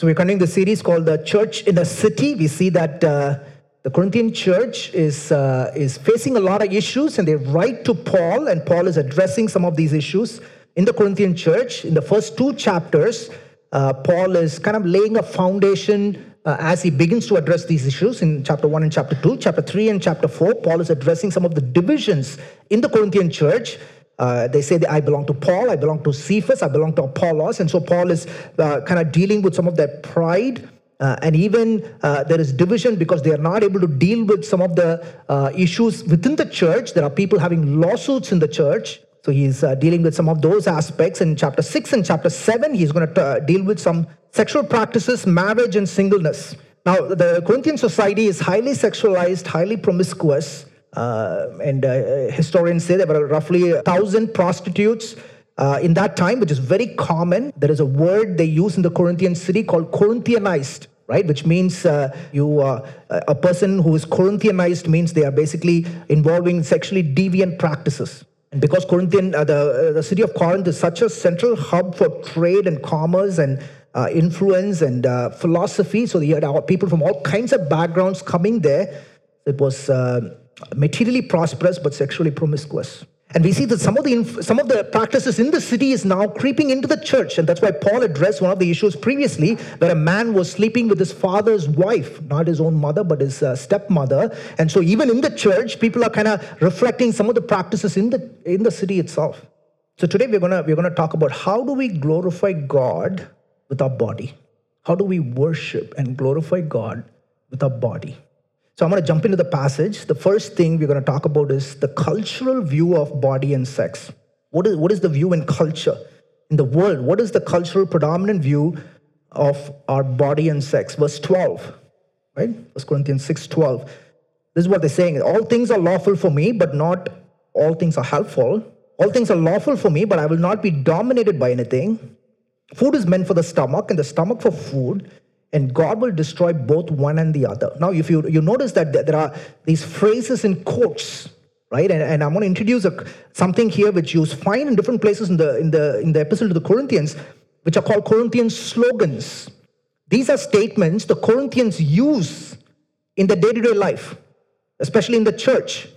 So we're continuing the series called The Church in a City. We see that uh, the Corinthian church is, uh, is facing a lot of issues, and they write to Paul, and Paul is addressing some of these issues in the Corinthian church. In the first two chapters, uh, Paul is kind of laying a foundation uh, as he begins to address these issues in chapter 1 and chapter 2. Chapter 3 and chapter 4, Paul is addressing some of the divisions in the Corinthian church. Uh, they say that I belong to Paul, I belong to Cephas, I belong to Apollos. And so Paul is uh, kind of dealing with some of that pride. Uh, and even uh, there is division because they are not able to deal with some of the uh, issues within the church. There are people having lawsuits in the church. So he's uh, dealing with some of those aspects. In chapter 6 and chapter 7, he's going to deal with some sexual practices, marriage, and singleness. Now, the Corinthian society is highly sexualized, highly promiscuous. Uh, and uh, historians say there were roughly a thousand prostitutes uh, in that time, which is very common. There is a word they use in the Corinthian city called Corinthianized, right? Which means uh, you uh, a person who is Corinthianized means they are basically involving sexually deviant practices. And because Corinthian, uh, the the city of Corinth is such a central hub for trade and commerce and influence and philosophy, so you had people from all kinds of backgrounds coming there. It was materially prosperous but sexually promiscuous. And we see that some of the some of the practices in the city is now creeping into the church, and that's why Paul addressed one of the issues previously, where a man was sleeping with his father's wife, not his own mother, but his uh, stepmother. And so, even in the church, people are kind of reflecting some of the practices in the in the city itself. So today we're gonna we're gonna talk about how do we glorify God with our body? How do we worship and glorify God with our body? So I'm going to jump into the passage. The first thing we're going to talk about is the cultural view of body and sex. What is, what is the view in culture, in the world? What is the cultural predominant view of our body and sex? Verse 12, right? 1 Corinthians 6 12. This is what they're saying. All things are lawful for me, but not all things are helpful. All things are lawful for me, but I will not be dominated by anything. Food is meant for the stomach, and the stomach for food and God will destroy both one and the other. Now, if you, you notice that there are these phrases in quotes, right? And, and I'm going to introduce a, something here which you find in different places in the, in, the, in the epistle to the Corinthians, which are called Corinthian slogans. These are statements the Corinthians use in the day to day life, especially in the church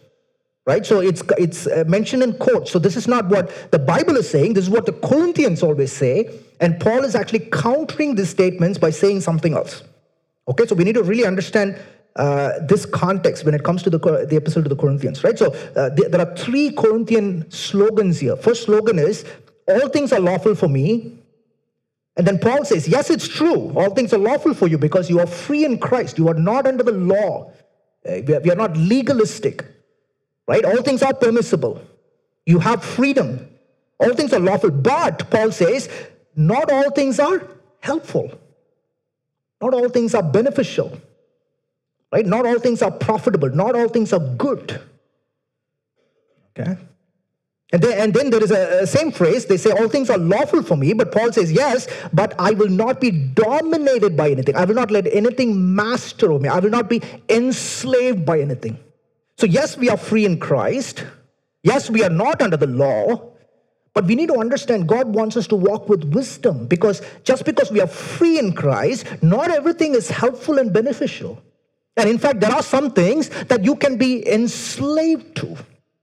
right? So it's it's uh, mentioned in quotes. So this is not what the bible is saying. This is what the corinthians always say. And paul is actually countering these statements by saying something else. Okay? So we need to really understand uh, this context when it comes to the, the epistle to the corinthians right? So uh, there are three corinthian slogans here. First slogan is all things are lawful for me. And then paul says yes it's true. All things are lawful for you because you are free in christ. You are not under the law. Uh, we are not legalistic right? All things are permissible. You have freedom. All things are lawful. But, Paul says, not all things are helpful. Not all things are beneficial. Right? Not all things are profitable. Not all things are good. Okay? And then, and then there is a, a, same phrase. They say, All things are lawful for me. But Paul says, Yes, but I will not be dominated by anything. I will not let anything master over me. I will not be enslaved by anything. So, yes, we are free in Christ. Yes, we are not under the law. But we need to understand God wants us to walk with wisdom because just because we are free in Christ, not everything is helpful and beneficial. And in fact, there are some things that you can be enslaved to.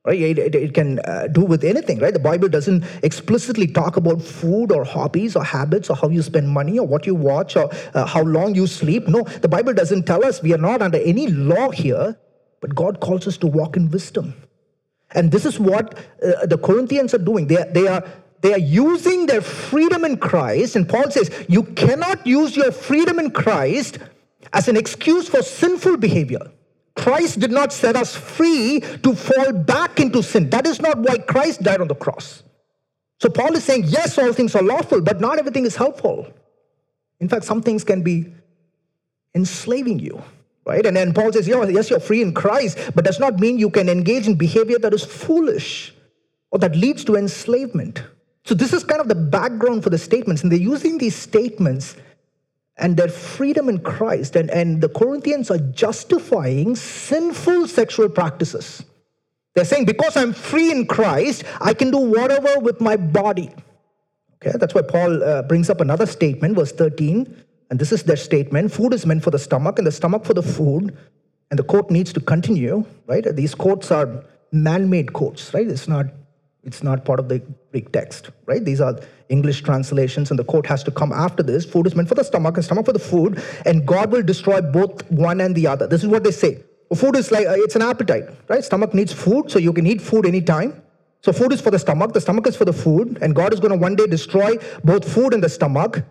Right? It, it, it can uh, do with anything, right? The Bible doesn't explicitly talk about food or hobbies or habits or how you spend money or what you watch or uh, how long you sleep. No, the Bible doesn't tell us we are not under any law here. But God calls us to walk in wisdom. And this is what uh, the Corinthians are doing. They are, they, are, they are using their freedom in Christ. And Paul says, You cannot use your freedom in Christ as an excuse for sinful behavior. Christ did not set us free to fall back into sin. That is not why Christ died on the cross. So Paul is saying, Yes, all things are lawful, but not everything is helpful. In fact, some things can be enslaving you right? And then Paul says, yes, you're free in Christ, but does not mean you can engage in behavior that is foolish or that leads to enslavement. So this is kind of the background for the statements, and they're using these statements and their freedom in Christ, and, and the Corinthians are justifying sinful sexual practices. They're saying, because I'm free in Christ, I can do whatever with my body. Okay, that's why Paul uh, brings up another statement, verse 13 and this is their statement food is meant for the stomach, and the stomach for the food. And the quote needs to continue, right? These quotes are man made quotes, right? It's not, it's not part of the Greek text, right? These are English translations, and the quote has to come after this. Food is meant for the stomach, and stomach for the food, and God will destroy both one and the other. This is what they say. Food is like, uh, it's an appetite, right? Stomach needs food, so you can eat food anytime. So food is for the stomach, the stomach is for the food, and God is going to one day destroy both food and the stomach.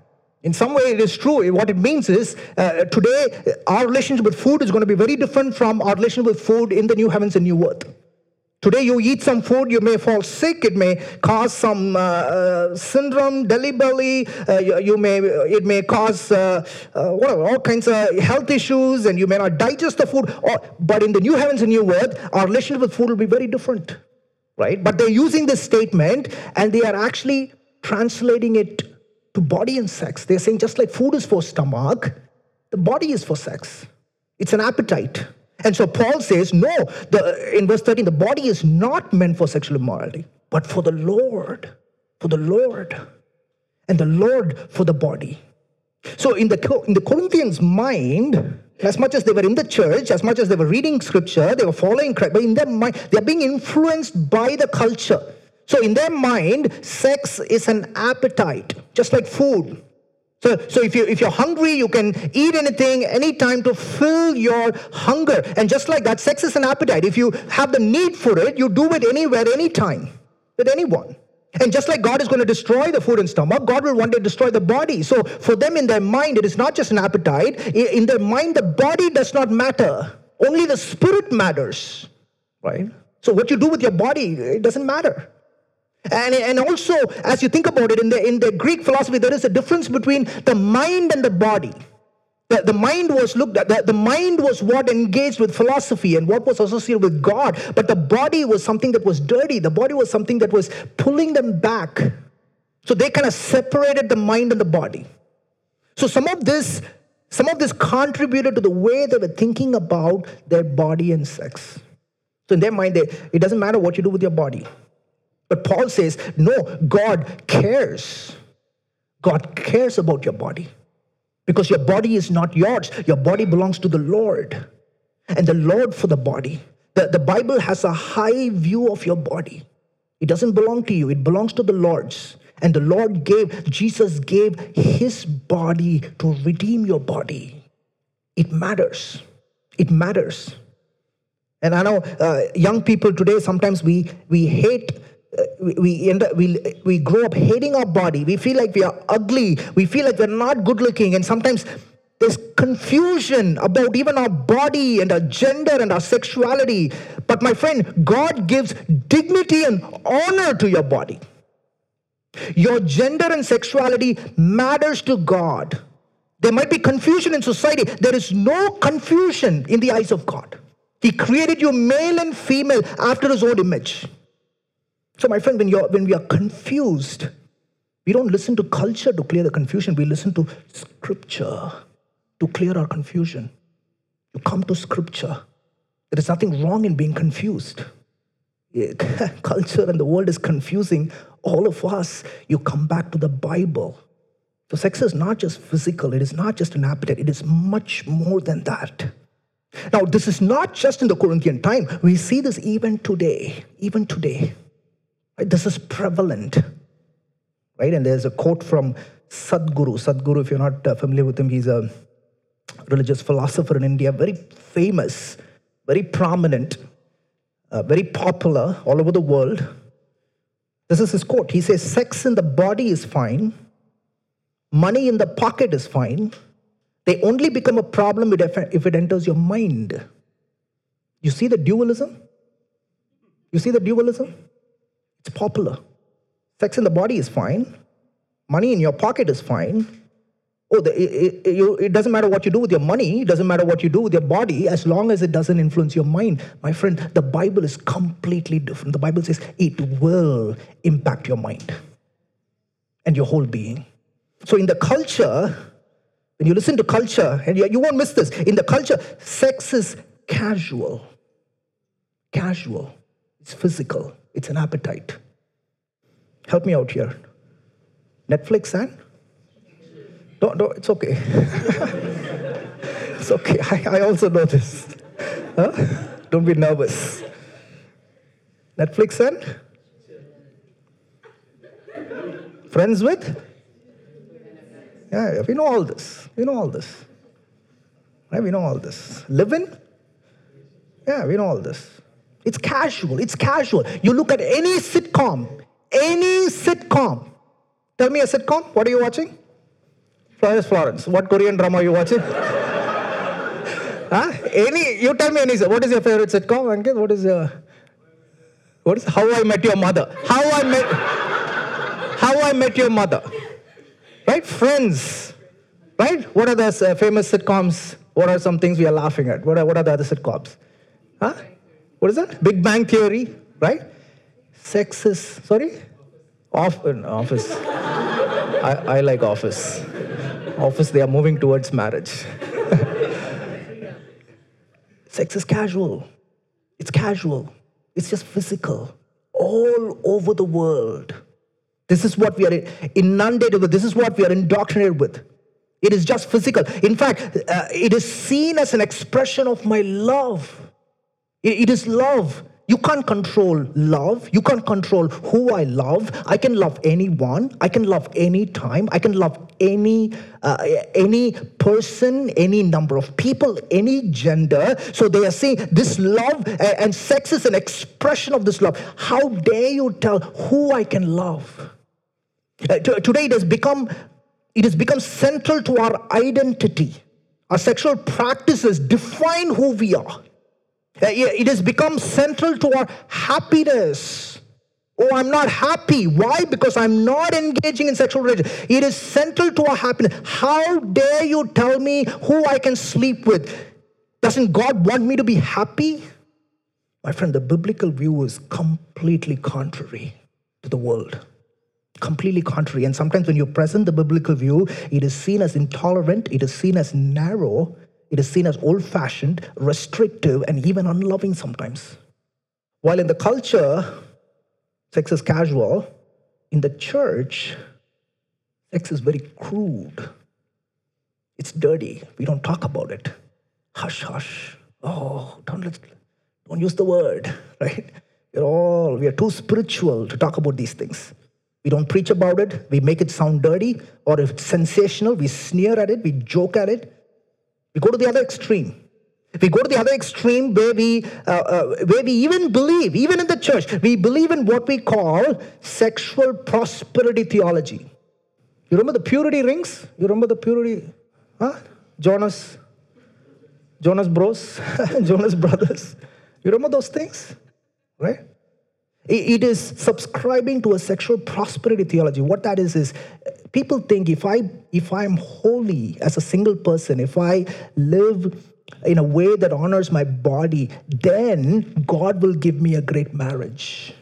In some way, it is true. What it means is uh, today, our relationship with food is going to be very different from our relationship with food in the new heavens and new earth. Today, you eat some food, you may fall sick. It may cause some uh, uh, syndrome, belly belly. Uh, you, you, may, it may cause uh, uh, whatever, all kinds of health issues, and you may not digest the food. Or, but in the new heavens and new earth, our relationship with food will be very different right? But they're using this statement and they are actually translating it to body and sex. They're saying just like food is for stomach, the body is for sex. It's an appetite. And so Paul says, no, the, in verse 13, the body is not meant for sexual immorality, but for the Lord, for the Lord, and the Lord for the body. So in the, in the Corinthians' mind, as much as they were in the church, as much as they were reading scripture, they were following Christ, but in their mind, they're being influenced by the culture. So in their mind, sex is an appetite, just like food. So, so if, you, if you're hungry, you can eat anything, anytime to fill your hunger. And just like that, sex is an appetite. If you have the need for it, you do it anywhere, anytime, with anyone. And just like God is going to destroy the food and stomach, God will one day destroy the body. So for them in their mind, it is not just an appetite. In their mind, the body does not matter. Only the spirit matters. Right? So what you do with your body, it doesn't matter. And, and also, as you think about it, in the, in the Greek philosophy, there is a difference between the mind and the body. The, the mind was looked at, the, the mind was what engaged with philosophy and what was associated with God, but the body was something that was dirty. The body was something that was pulling them back. So they kind of separated the mind and the body. So some of this, some of this contributed to the way they were thinking about their body and sex. So in their mind, they, it doesn't matter what you do with your body. But Paul says, no, God cares. God cares about your body because your body is not yours. Your body belongs to the Lord and the Lord for the body. The, the Bible has a high view of your body. It doesn't belong to you, it belongs to the Lord's. And the Lord gave, Jesus gave his body to redeem your body. It matters. It matters. And I know uh, young people today, sometimes we, we hate we end up, we, we grow up hating our body. We feel like we are ugly. We feel like we're not good looking. And sometimes there's confusion about even our body and our gender and our sexuality. But my friend, God gives dignity and honor to your body. Your gender and sexuality matters to God. There might be confusion in society. There is no confusion in the eyes of God. He created you male and female after his own image. So, my friend, when, you're, when we are confused, we don't listen to culture to clear the confusion. We listen to scripture to clear our confusion. You come to scripture. There is nothing wrong in being confused. culture and the world is confusing all of us. You come back to the Bible. So, sex is not just physical, it is not just an appetite, it is much more than that. Now, this is not just in the Corinthian time. We see this even today. Even today. Right? This is prevalent. Right? And there's a quote from Sadhguru. Sadhguru, if you're not uh, familiar with him, he's a religious philosopher in India, very famous, very prominent, uh, very popular all over the world. This is his quote. He says, Sex in the body is fine, money in the pocket is fine. They only become a problem if it enters your mind. You see the dualism? You see the dualism? It's popular. Sex in the body is fine. Money in your pocket is fine. Oh, the, it, it, it, doesn't matter what you do with your money. It doesn't matter what you do with your body as long as it doesn't influence your mind. My friend, the Bible is completely different. The Bible says it will impact your mind and your whole being. So, in the culture, when you listen to culture, and you, you won't miss this, in the culture, sex is casual. Casual. It's physical. It's an appetite. Help me out here. Netflix and Don't, don't, it's okay. it's okay. I, I also know this. Huh? Don't be nervous. Netflix and? Friends with? Yeah, we know all this. We know all this. Right? We know all this. Living? Yeah, we know all this. It's casual. It's casual. You look at any sitcom, any sitcom. Tell me a sitcom. What are you watching? Florence Florence. What Korean drama are you watching? huh? Any? You tell me any. What is your favorite sitcom, Ankit? What is your? What is How I Met Your Mother? How I Met. How I Met Your Mother. Right? Friends. Right? What are the famous sitcoms? What are some things we are laughing at? What are, what are the other sitcoms? Huh? What is that? Big Bang Theory, right? Sex is, sorry? Off, uh, office. I, I like office. Office, they are moving towards marriage. Sex is casual. It's casual. It's just physical. All over the world. This is what we are inundated with. This is what we are indoctrinated with. It is just physical. In fact, uh, it is seen as an expression of my love. It, is love. You can't control love. You can't control who I love. I can love anyone. I can love any time. I can love any uh, any person, any number of people, any gender. So they are saying this love and sex is an expression of this love. How dare you tell who I can love? Uh, today it has become it has become central to our identity. Our sexual practices define who we are. Uh, it has become central to our happiness. Oh, I'm not happy. Why? Because I'm not engaging in sexual relations. It is central to our happiness. How dare you tell me who I can sleep with? Doesn't God want me to be happy? My friend, the biblical view is completely contrary to the world completely contrary. And sometimes when you present the biblical view, it is seen as intolerant, it is seen as narrow, it is seen as old fashioned, restrictive, and even unloving sometimes. While in the culture, sex is casual, in the church, sex is very crude. It's dirty. We don't talk about it. Hush, hush. Oh, don't, let, don't use the word, right? We're all, we are too spiritual to talk about these things. We don't preach about it. We make it sound dirty. Or if it's sensational, we sneer at it. We joke at it. We go to the other extreme. We go to the other extreme where we, uh, uh, where we even believe, even in the church, we believe in what we call sexual prosperity theology. You remember the purity rings? You remember the purity? Huh? Jonas, Jonas Bros, Jonas Brothers. You remember those things? Right? It is subscribing to a sexual prosperity theology. What that is is uh, people think if I if I'm holy as a single person, if I live in a way that honors my body, then God will give me a great marriage.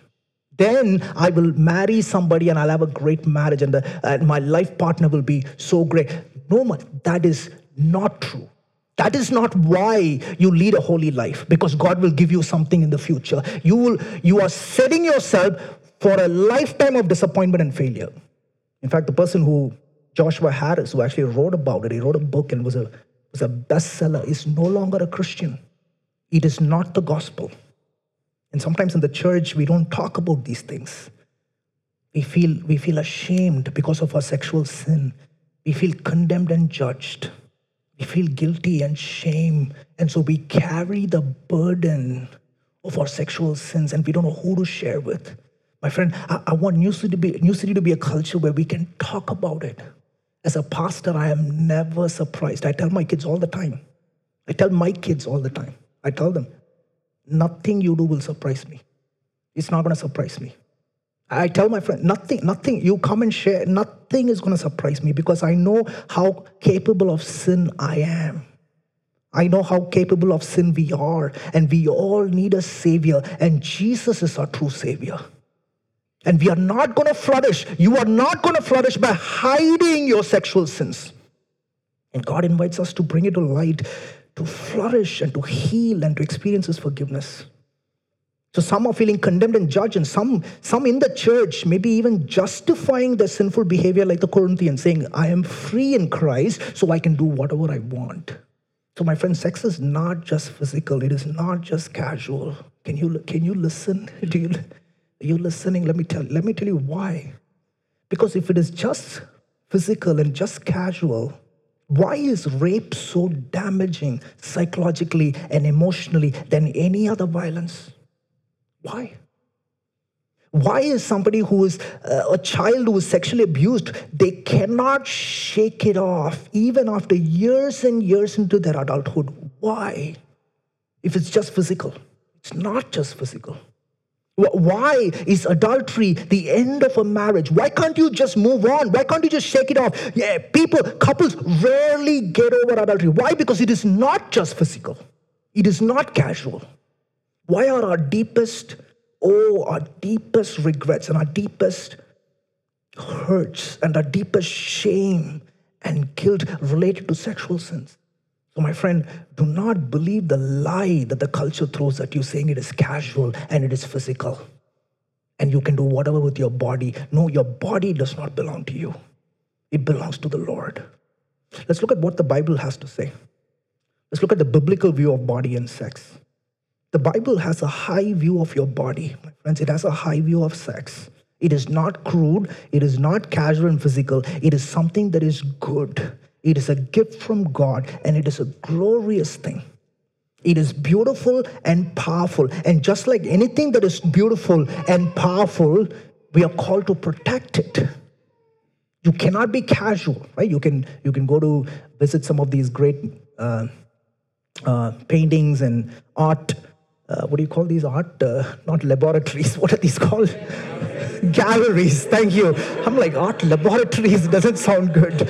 Then I will marry somebody and I'll have a great marriage, and, the, and my life partner will be so great. No, that is not true. That is not why you lead a holy life, because God will give you something in the future. You, will, you are setting yourself for a lifetime of disappointment and failure. In fact, the person who, Joshua Harris, who actually wrote about it, he wrote a book and was a, was a bestseller, is no longer a Christian. It is not the gospel. And sometimes in the church, we don't talk about these things. We feel, we feel ashamed because of our sexual sin. We feel condemned and judged. We feel guilty and shame. And so we carry the burden of our sexual sins and we don't know who to share with. My friend, I, I want New City, to be, New City to be a culture where we can talk about it. As a pastor, I am never surprised. I tell my kids all the time. I tell my kids all the time. I tell them, nothing you do will surprise me. It's not going to surprise me. I tell my friend, nothing, nothing, you come and share, nothing is going to surprise me because I know how capable of sin I am. I know how capable of sin we are, and we all need a savior, and Jesus is our true savior. And we are not going to flourish. You are not going to flourish by hiding your sexual sins. And God invites us to bring it to light, to flourish and to heal and to experience His forgiveness. So some are feeling condemned and judged, and some, some in the church maybe even justifying their sinful behavior, like the Corinthians, saying, I am free in Christ, so I can do whatever I want. So, my friend, sex is not just physical, it is not just casual. Can you, can you listen? Do you, are you listening? Let me, tell, let me tell you why. Because if it is just physical and just casual, why is rape so damaging psychologically and emotionally than any other violence? Why? Why is somebody who is uh, a child who is sexually abused, they cannot shake it off even after years and years into their adulthood? Why? If it's just physical, it's not just physical. Why is adultery the end of a marriage? Why can't you just move on? Why can't you just shake it off? Yeah, people, couples rarely get over adultery. Why? Because it is not just physical, it is not casual. Why are our deepest, oh, our deepest regrets and our deepest hurts and our deepest shame and guilt related to sexual sins? So, my friend, do not believe the lie that the culture throws at you saying it is casual and it is physical and you can do whatever with your body. No, your body does not belong to you, it belongs to the Lord. Let's look at what the Bible has to say. Let's look at the biblical view of body and sex. The Bible has a high view of your body, my friends. It has a high view of sex. It is not crude, it is not casual and physical. It is something that is good. It is a gift from God and it is a glorious thing. It is beautiful and powerful. And just like anything that is beautiful and powerful, we are called to protect it. You cannot be casual, right? You can you can go to visit some of these great uh, uh, paintings and art uh, what do you call these art? Uh, not laboratories. What are these called? galleries. Thank you. I'm like art laboratories doesn't sound good,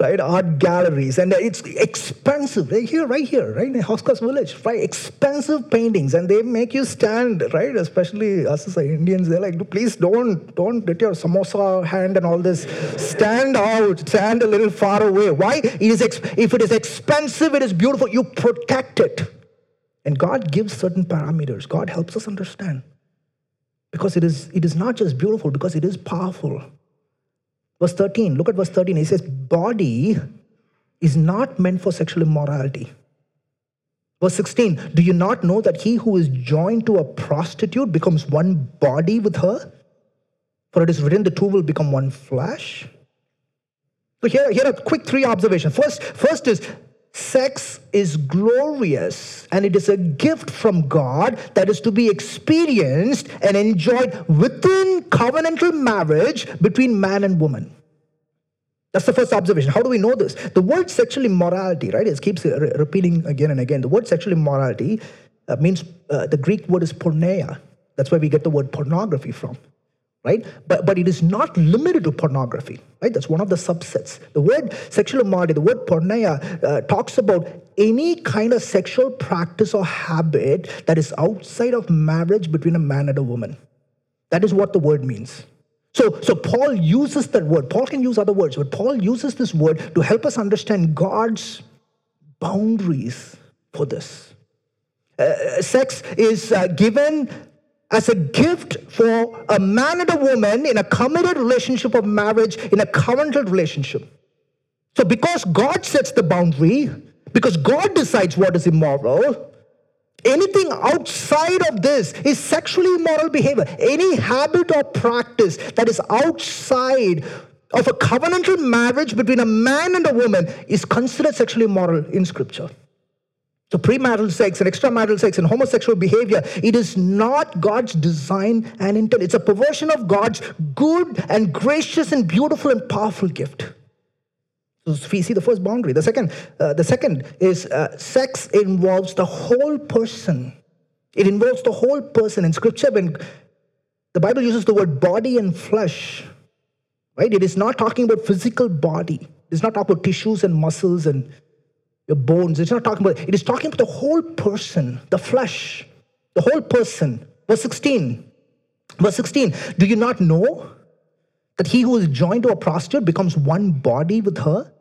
right? Art galleries, and it's expensive. Right here, right here, right in Hauz Khas Village, right? Expensive paintings, and they make you stand, right? Especially us as Indians, they're like, please don't, don't get your samosa hand and all this. Stand out. Stand a little far away. Why? It is if it is expensive, it is beautiful. You protect it. And God gives certain parameters. God helps us understand. Because it is, it is not just beautiful, because it is powerful. Verse 13, look at verse 13. He says, Body is not meant for sexual immorality. Verse 16, do you not know that he who is joined to a prostitute becomes one body with her? For it is written, the two will become one flesh. So here, here are quick three observations. First, first is Sex is glorious and it is a gift from God that is to be experienced and enjoyed within covenantal marriage between man and woman. That's the first observation. How do we know this? The word sexual immorality, right? It keeps repeating again and again. The word sexual immorality uh, means uh, the Greek word is porneia. That's where we get the word pornography from right? But, but it is not limited to pornography, right? That's one of the subsets. The word sexual immorality, the word porneia, uh, talks about any kind of sexual practice or habit that is outside of marriage between a man and a woman. That is what the word means. So, so Paul uses that word. Paul can use other words, but Paul uses this word to help us understand God's boundaries for this. Uh, sex is uh, given as a gift for a man and a woman in a committed relationship of marriage, in a covenantal relationship. So, because God sets the boundary, because God decides what is immoral, anything outside of this is sexually immoral behavior. Any habit or practice that is outside of a covenantal marriage between a man and a woman is considered sexually immoral in Scripture. So, premarital sex and extramarital sex and homosexual behavior, it is not God's design and intent. It's a perversion of God's good and gracious and beautiful and powerful gift. So we see the first boundary. The second, uh, the second is uh, sex involves the whole person. It involves the whole person. In Scripture, when the Bible uses the word body and flesh, right? It is not talking about physical body. It's not talking about tissues and muscles and your bones. It's not talking about, it is talking about the whole person, the flesh, the whole person. Verse 16. Verse 16. Do you not know that he who is joined to a prostitute becomes one body with her?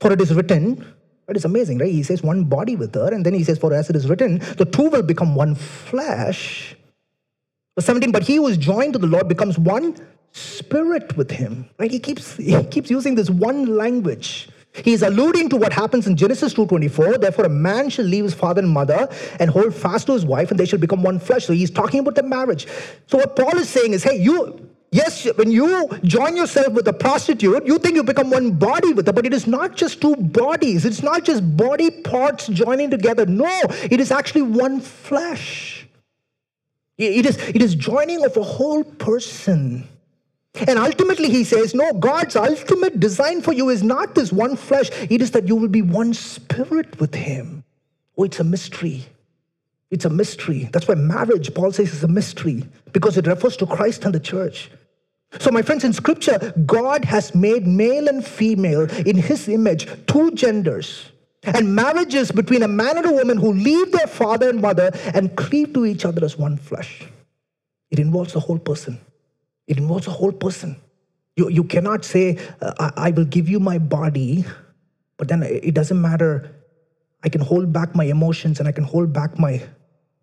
For it is written, it is amazing, right? He says one body with her, and then he says, For as it is written, the two will become one flesh. Verse 17, but he who is joined to the Lord becomes one spirit with him. Right? He keeps he keeps using this one language. He is alluding to what happens in Genesis 2:24. Therefore, a man shall leave his father and mother and hold fast to his wife, and they shall become one flesh. So he's talking about the marriage. So what Paul is saying is, hey, you Yes, when you join yourself with a prostitute, you think you become one body with her, but it is not just two bodies. It's not just body parts joining together. No, it is actually one flesh. It is, it is joining of a whole person. And ultimately, he says, No, God's ultimate design for you is not this one flesh, it is that you will be one spirit with Him. Oh, it's a mystery. It's a mystery. That's why marriage, Paul says, is a mystery because it refers to Christ and the church. So, my friends, in scripture, God has made male and female in his image, two genders. And marriages between a man and a woman who leave their father and mother and cleave to each other as one flesh. It involves the whole person. It involves a whole person. You, you cannot say, uh, I, I will give you my body, but then it doesn't matter. I can hold back my emotions and I can hold back my.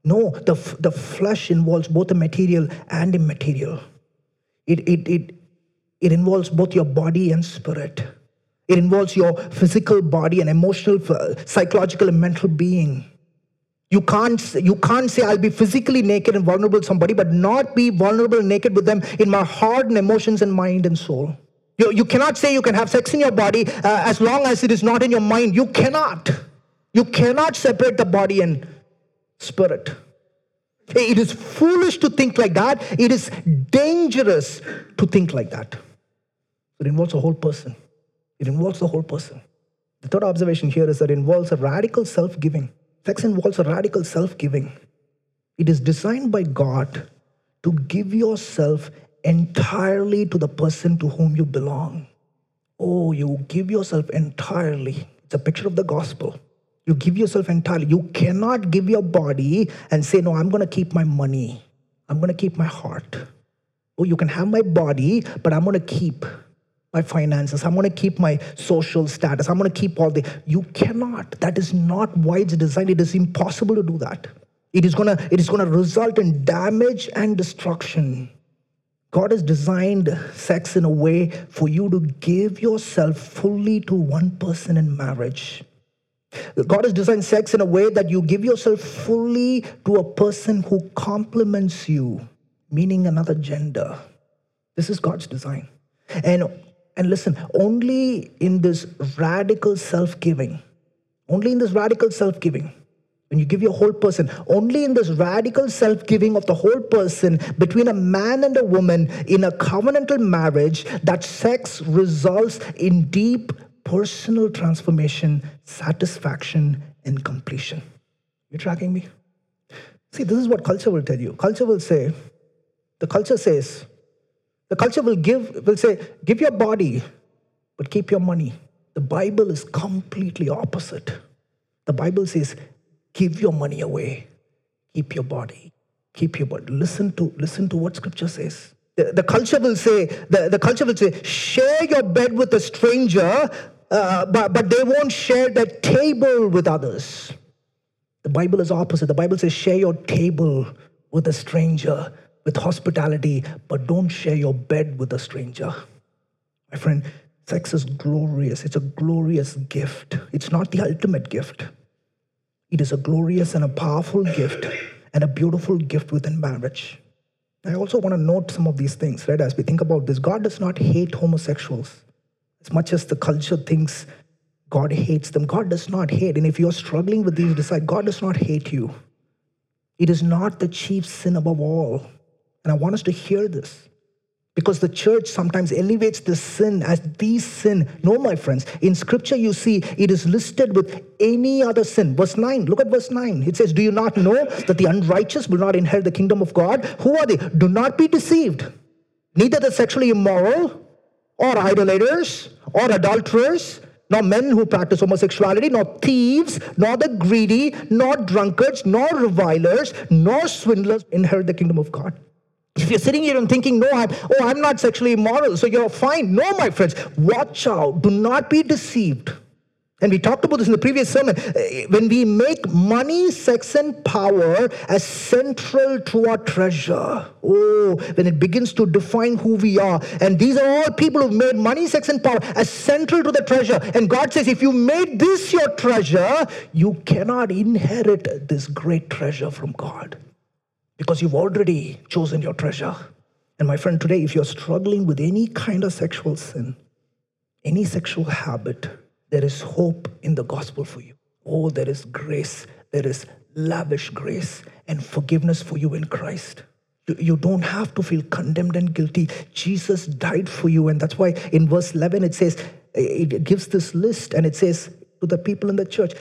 No, the, the flesh involves both the material and immaterial. It, it, it, it involves both your body and spirit. It involves your physical body and emotional, psychological, and mental being. You can't, you can't say, I'll be physically naked and vulnerable to somebody, but not be vulnerable and naked with them in my heart and emotions and mind and soul. You, you cannot say you can have sex in your body uh, as long as it is not in your mind. You cannot. You cannot separate the body and spirit. It is foolish to think like that. It is dangerous to think like that. It involves a whole person. It involves the whole person. The third observation here is that it involves a radical self giving. Sex involves a radical self giving. It is designed by God to give yourself entirely to the person to whom you belong. Oh, you give yourself entirely. It's a picture of the gospel. You give yourself entirely. You cannot give your body and say, No, I'm going to keep my money. I'm going to keep my heart. Oh, you can have my body, but I'm going to keep my finances. I'm going to keep my social status. I'm going to keep all the. You cannot. That is not why it's designed. It is impossible to do that. It is going to, it is going to result in damage and destruction. God has designed sex in a way for you to give yourself fully to one person in marriage. God has designed sex in a way that you give yourself fully to a person who complements you, meaning another gender. This is God's design. And, and listen, only in this radical self giving, only in this radical self giving, when you give your whole person, only in this radical self giving of the whole person between a man and a woman in a covenantal marriage, that sex results in deep personal transformation, satisfaction, and completion. You tracking me? See, this is what culture will tell you. Culture will say, the culture says, the culture will give, will say, give your body, but keep your money. The Bible is completely opposite. The Bible says, give your money away, keep your body, keep your body. Listen to, listen to what scripture says. The, the culture will say, the, the culture will say, share your bed with a stranger, uh, but, but they won't share the table with others. The Bible is opposite. The Bible says, share your table with a stranger with hospitality, but don't share your bed with a stranger. My friend, sex is glorious. It's a glorious gift. It's not the ultimate gift. It is a glorious and a powerful gift and a beautiful gift within marriage. I also want to note some of these things, right? As we think about this, God does not hate homosexuals. As much as the culture thinks God hates them, God does not hate. And if you're struggling with these, decide God does not hate you. It is not the chief sin above all. And I want us to hear this. Because the church sometimes elevates the sin as the sin. No, my friends. In scripture, you see it is listed with any other sin. Verse 9, look at verse 9. It says, Do you not know that the unrighteous will not inherit the kingdom of God? Who are they? Do not be deceived. Neither the sexually immoral, or idolaters, or adulterers, nor men who practice homosexuality, nor thieves, nor the greedy, nor drunkards, nor revilers, nor swindlers inherit the kingdom of God. If you're sitting here and thinking, no, I'm, oh, I'm not sexually immoral, so you're fine. No, my friends, watch out. Do not be deceived. And we talked about this in the previous sermon. Uh, when we make money, sex, and power as central to our treasure, oh, when it begins to define who we are. And these are all people who've made money, sex, and power as central to the treasure. And God says, if you made this your treasure, you cannot inherit this great treasure from God because you've already chosen your treasure. And my friend, today, if you're struggling with any kind of sexual sin, any sexual habit, there is hope in the gospel for you. Oh, there is grace. There is lavish grace and forgiveness for you in Christ. You, don't have to feel condemned and guilty. Jesus died for you. And that's why in verse 11 it says, it gives this list and it says to the people in the church,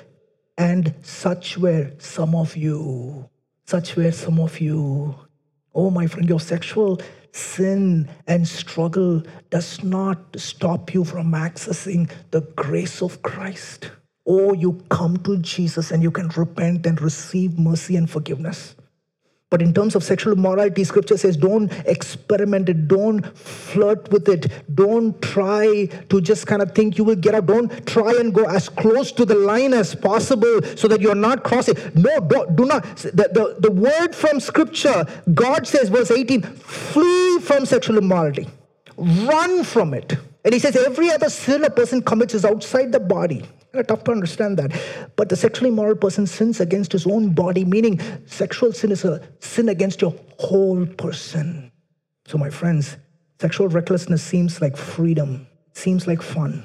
and such were some of you. Such were some of you. Oh, my friend, your sexual sin and struggle does not stop you from accessing the grace of Christ. Or you come to Jesus and you can repent and receive mercy and forgiveness. But in terms of sexual morality, scripture says don't experiment it, don't flirt with it, don't try to just kind of think you will get out. Don't try and go as close to the line as possible so that you're not crossing. No, do, do not. The, the, the word from scripture, God says, verse 18, flee from sexual immorality, run from it. And he says, every other sin a person commits is outside the body. Kind of tough to understand that. But the sexually immoral person sins against his own body, meaning sexual sin is a sin against your whole person. So, my friends, sexual recklessness seems like freedom, seems like fun,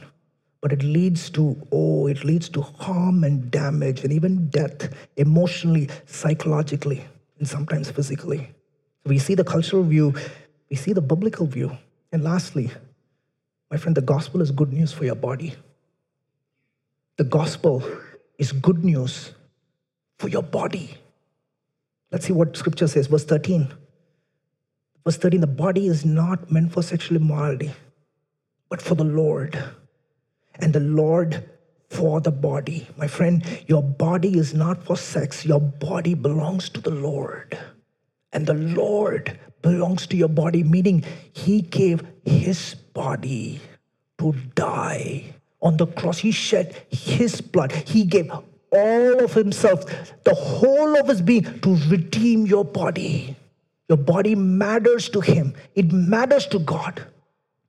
but it leads to, oh, it leads to harm and damage and even death emotionally, psychologically, and sometimes physically. We see the cultural view, we see the biblical view. And lastly, my friend, the gospel is good news for your body. The gospel is good news for your body. Let's see what scripture says, verse 13. Verse 13 the body is not meant for sexual immorality, but for the Lord. And the Lord for the body. My friend, your body is not for sex, your body belongs to the Lord. And the Lord belongs to your body, meaning He gave His body to die on the cross. He shed his blood. He gave all of himself, the whole of his being, to redeem your body. Your body matters to him, it matters to God.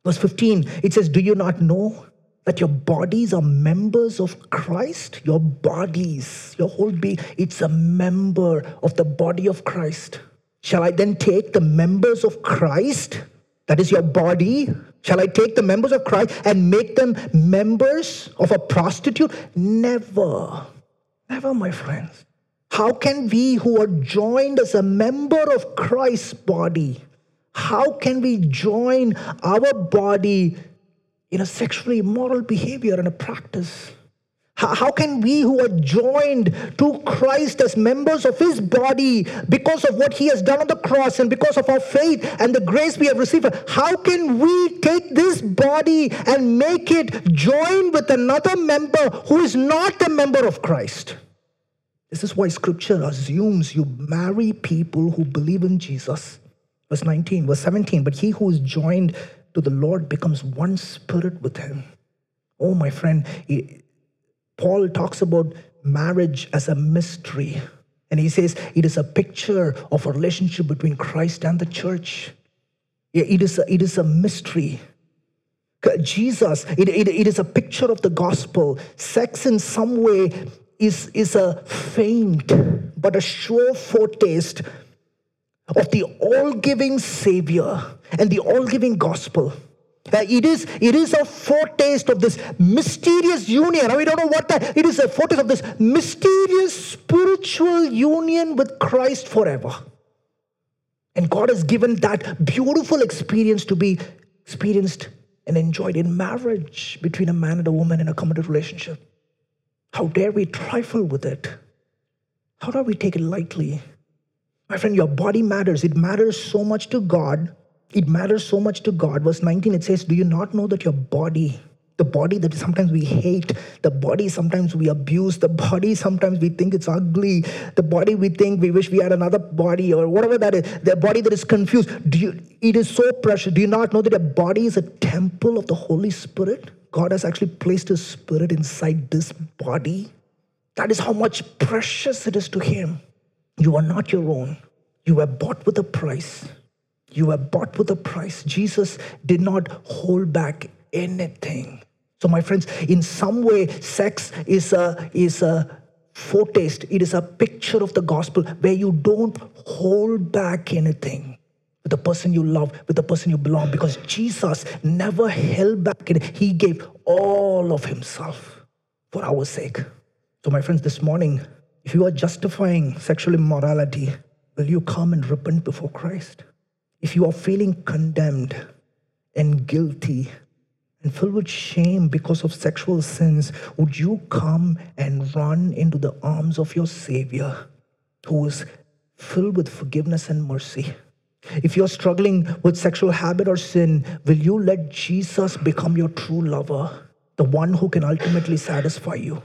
Verse 15, it says, Do you not know that your bodies are members of Christ? Your bodies, your whole being, it's a member of the body of Christ. Shall I then take the members of Christ, that is your body, Shall I take the members of Christ and make them members of a prostitute? Never. Never, my friends. How can we who are joined as a member of Christ's body, how can we join our body in a sexually immoral behavior and a practice? How can we who are joined to Christ as members of his body because of what he has done on the cross and because of our faith and the grace we have received, how can we take this body and make it join with another member who is not a member of Christ? This is why scripture assumes you marry people who believe in Jesus. Verse 19, verse 17, but he who is joined to the Lord becomes one spirit with him. Oh, my friend, Paul talks about marriage as a mystery. And he says it is a picture of a relationship between Christ and the church. It is a, it is a mystery. Jesus, it, it, it is a picture of the gospel. Sex, in some way, is, is a faint but a sure foretaste of the all giving Savior and the all giving gospel. It is, it is a foretaste of this mysterious union. We don't know what that it is a foretaste of this mysterious spiritual union with Christ forever. And God has given that beautiful experience to be experienced and enjoyed in marriage between a man and a woman in a committed relationship. How dare we trifle with it? How dare we take it lightly? My friend, your body matters. It matters so much to God it matters so much to God. Verse 19, it says, Do you not know that your body, the body that sometimes we hate, the body sometimes we abuse, the body sometimes we think it's ugly, the body we think we wish we had another body or whatever that is, the body that is confused. Do you, it is so precious. Do you not know that your body is a temple of the Holy Spirit? God has actually placed His Spirit inside this body. That is how much precious it is to Him. You are not your own. You were bought with a price. You were bought with a price. Jesus did not hold back anything. So, my friends, in some way, sex is a is a foretaste. It is a picture of the gospel where you don't hold back anything with the person you love, with the person you belong, because Jesus never held back. He gave all of Himself for our sake. So, my friends, this morning, if you are justifying sexual immorality, will you come and repent before Christ? If you are feeling condemned and guilty and filled with shame because of sexual sins, would you come and run into the arms of your Savior who is filled with forgiveness and mercy? If you're struggling with sexual habit or sin, will you let Jesus become your true lover, the one who can ultimately satisfy you?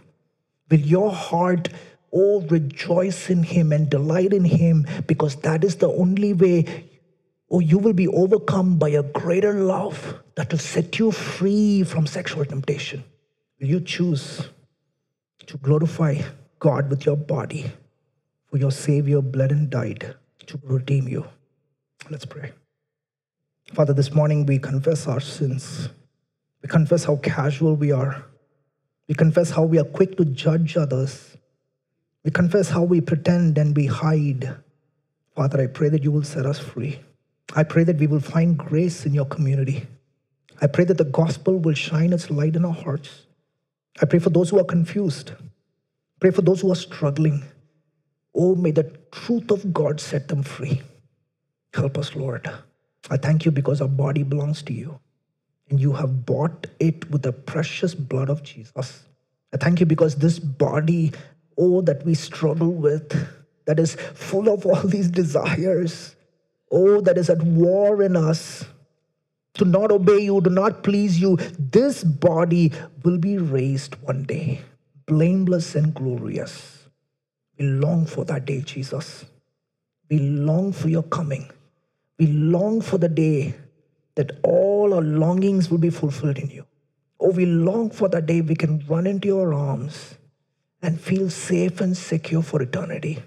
Will your heart oh rejoice in him and delight in him because that is the only way or you will be overcome by a greater love that will set you free from sexual temptation. Will you choose to glorify God with your body? For your Savior bled and died to redeem you. Let's pray. Father, this morning we confess our sins. We confess how casual we are. We confess how we are quick to judge others. We confess how we pretend and we hide. Father, I pray that you will set us free. I pray that we will find grace in your community. I pray that the gospel will shine its light in our hearts. I pray for those who are confused. Pray for those who are struggling. Oh, may the truth of God set them free. Help us, Lord. I thank you because our body belongs to you and you have bought it with the precious blood of Jesus. I thank you because this body, oh, that we struggle with, that is full of all these desires, oh, that is at war in us, to not obey you, to not please you, this body will be raised one day, blameless and glorious. We long for that day, Jesus. We long for your coming. We long for the day that all our longings will be fulfilled in you. Oh, we long for that day we can run into your arms and feel safe and secure for eternity.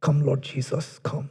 Come, Lord Jesus, come.